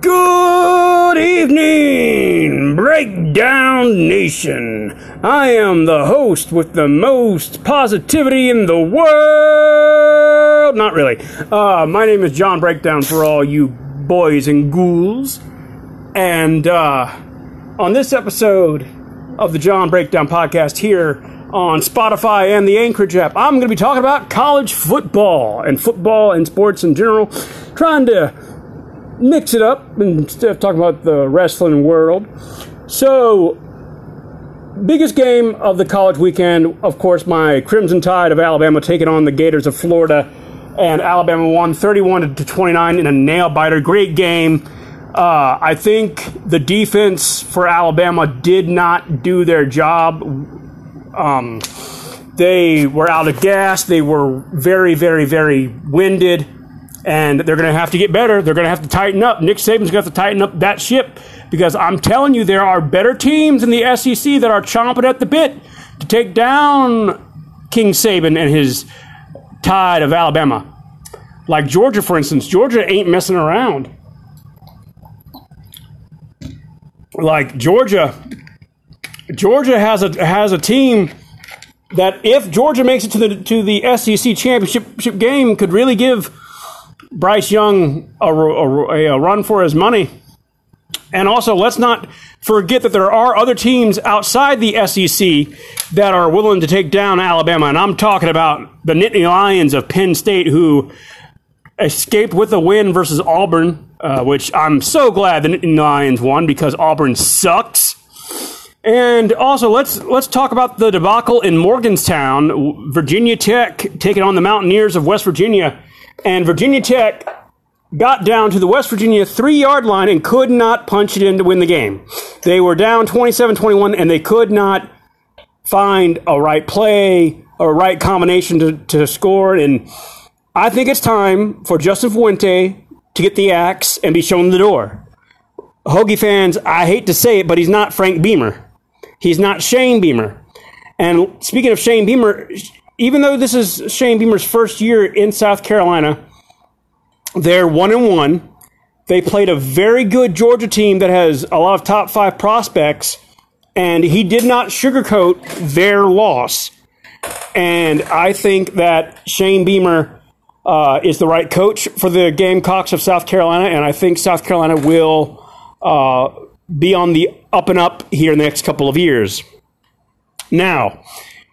Good evening, Breakdown Nation. I am the host with the most positivity in the world. Not really. Uh, my name is John Breakdown for all you boys and ghouls. And uh, on this episode of the John Breakdown podcast here on Spotify and the Anchorage app, I'm going to be talking about college football and football and sports in general, trying to mix it up instead of talking about the wrestling world. So, biggest game of the college weekend, of course, my Crimson Tide of Alabama taking on the Gators of Florida, and Alabama won 31 to 29 in a nail biter. Great game. Uh, I think the defense for Alabama did not do their job. Um, they were out of gas. They were very, very, very winded and they're going to have to get better. They're going to have to tighten up. Nick Saban's going to have to tighten up that ship because I'm telling you, there are better teams in the SEC that are chomping at the bit to take down King Saban and his tide of Alabama. Like Georgia, for instance. Georgia ain't messing around. Like Georgia, Georgia has a has a team that if Georgia makes it to the to the SEC championship game could really give Bryce Young a, a, a, run for his money. And also, let's not forget that there are other teams outside the SEC that are willing to take down Alabama. And I'm talking about the Nittany Lions of Penn State, who escaped with a win versus Auburn, uh, which I'm so glad the Nittany Lions won because Auburn sucks. And also, let's let's talk about the debacle in Morgantown. Virginia Tech taking on the Mountaineers of West Virginia and Virginia Tech got down to the West Virginia three yard line and could not punch it in to win the game. They were down 27 21 and they could not find a right play or a right combination to, to score. And I think it's time for Justin Fuente to get the axe and be shown the door. Hokie fans, I hate to say it, but he's not Frank Beamer. He's not Shane Beamer. And speaking of Shane Beamer, even though this is Shane Beamer's first year in South Carolina, they're one and one. They played a very good Georgia team that has a lot of top five prospects, and he did not sugarcoat their loss. And I think that Shane Beamer uh, is the right coach for the Gamecocks of South Carolina, and I think South Carolina will uh, be on the up and up here in the next couple of years. Now,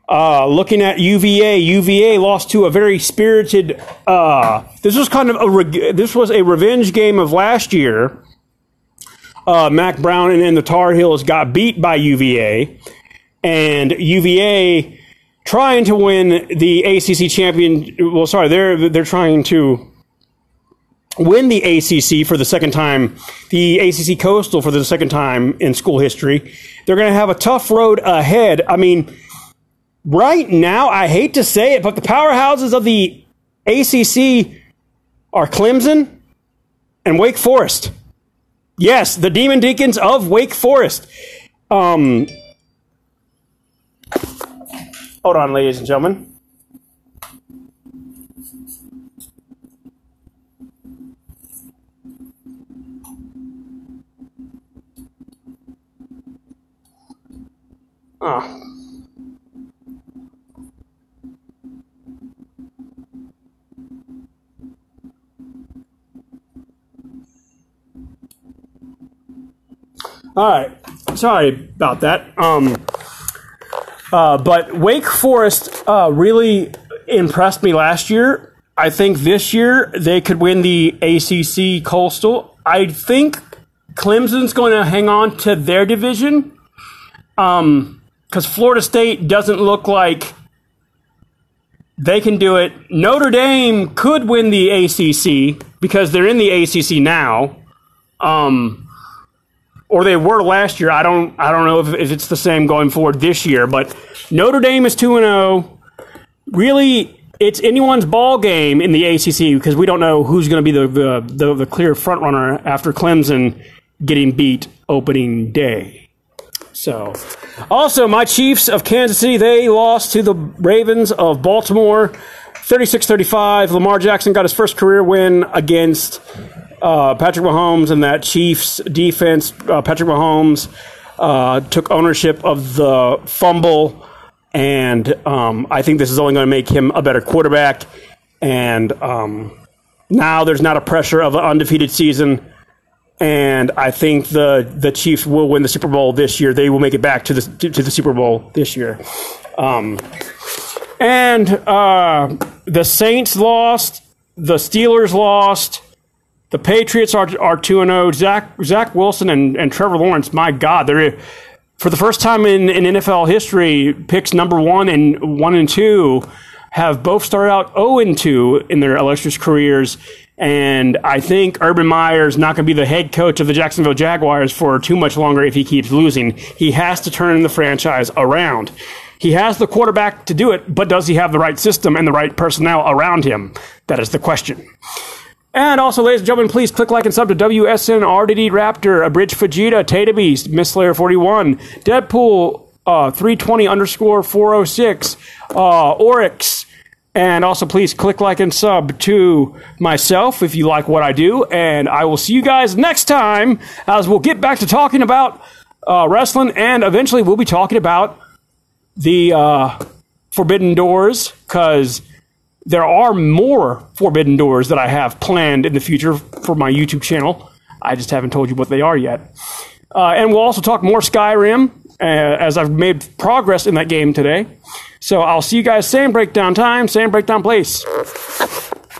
uh, looking at UVA, UVA lost to a very spirited. Uh, this was kind of a re- this was a revenge game of last year. Uh, Mack Brown and, and the Tar Heels got beat by UVA, and UVA trying to win the ACC champion. Well, sorry, they're they're trying to win the ACC for the second time, the ACC Coastal for the second time in school history. They're going to have a tough road ahead. I mean right now, I hate to say it, but the powerhouses of the ACC are Clemson and Wake Forest. Yes, the Demon Deacons of Wake Forest. Um, hold on, ladies and gentlemen. Oh. All right. Sorry about that. Um, uh, but Wake Forest uh, really impressed me last year. I think this year they could win the ACC Coastal. I think Clemson's going to hang on to their division because um, Florida State doesn't look like they can do it. Notre Dame could win the ACC because they're in the ACC now. Um, or they were last year. I don't I don't know if, if it's the same going forward this year, but Notre Dame is 2 and 0. Really it's anyone's ball game in the ACC because we don't know who's going to be the, the, the, the clear front runner after Clemson getting beat opening day. So, also my Chiefs of Kansas City, they lost to the Ravens of Baltimore 36-35. Lamar Jackson got his first career win against uh, Patrick Mahomes and that Chiefs defense. Uh, Patrick Mahomes uh, took ownership of the fumble, and um, I think this is only going to make him a better quarterback. And um, now there's not a pressure of an undefeated season. And I think the the Chiefs will win the Super Bowl this year. They will make it back to the to, the Super Bowl this year. Um, and uh, the Saints lost. The Steelers lost. The Patriots are are two and zero. Zach Zach Wilson and, and Trevor Lawrence. My God, they're for the first time in, in NFL history. Picks number one and one and two have both started out zero and two in their illustrious careers. And I think Urban Meyer is not going to be the head coach of the Jacksonville Jaguars for too much longer if he keeps losing. He has to turn the franchise around. He has the quarterback to do it, but does he have the right system and the right personnel around him? That is the question. And also, ladies and gentlemen, please click like and sub to WSN, RDD Raptor, Abridged Fujita, Tata Beast, Miss Slayer 41, Deadpool uh, 320 underscore 406, uh, Oryx, and also please click like and sub to myself if you like what I do. And I will see you guys next time as we'll get back to talking about uh, wrestling and eventually we'll be talking about the uh, Forbidden Doors because there are more Forbidden Doors that I have planned in the future for my YouTube channel. I just haven't told you what they are yet. Uh, and we'll also talk more Skyrim uh, as I've made progress in that game today. So I'll see you guys same breakdown time, same breakdown place.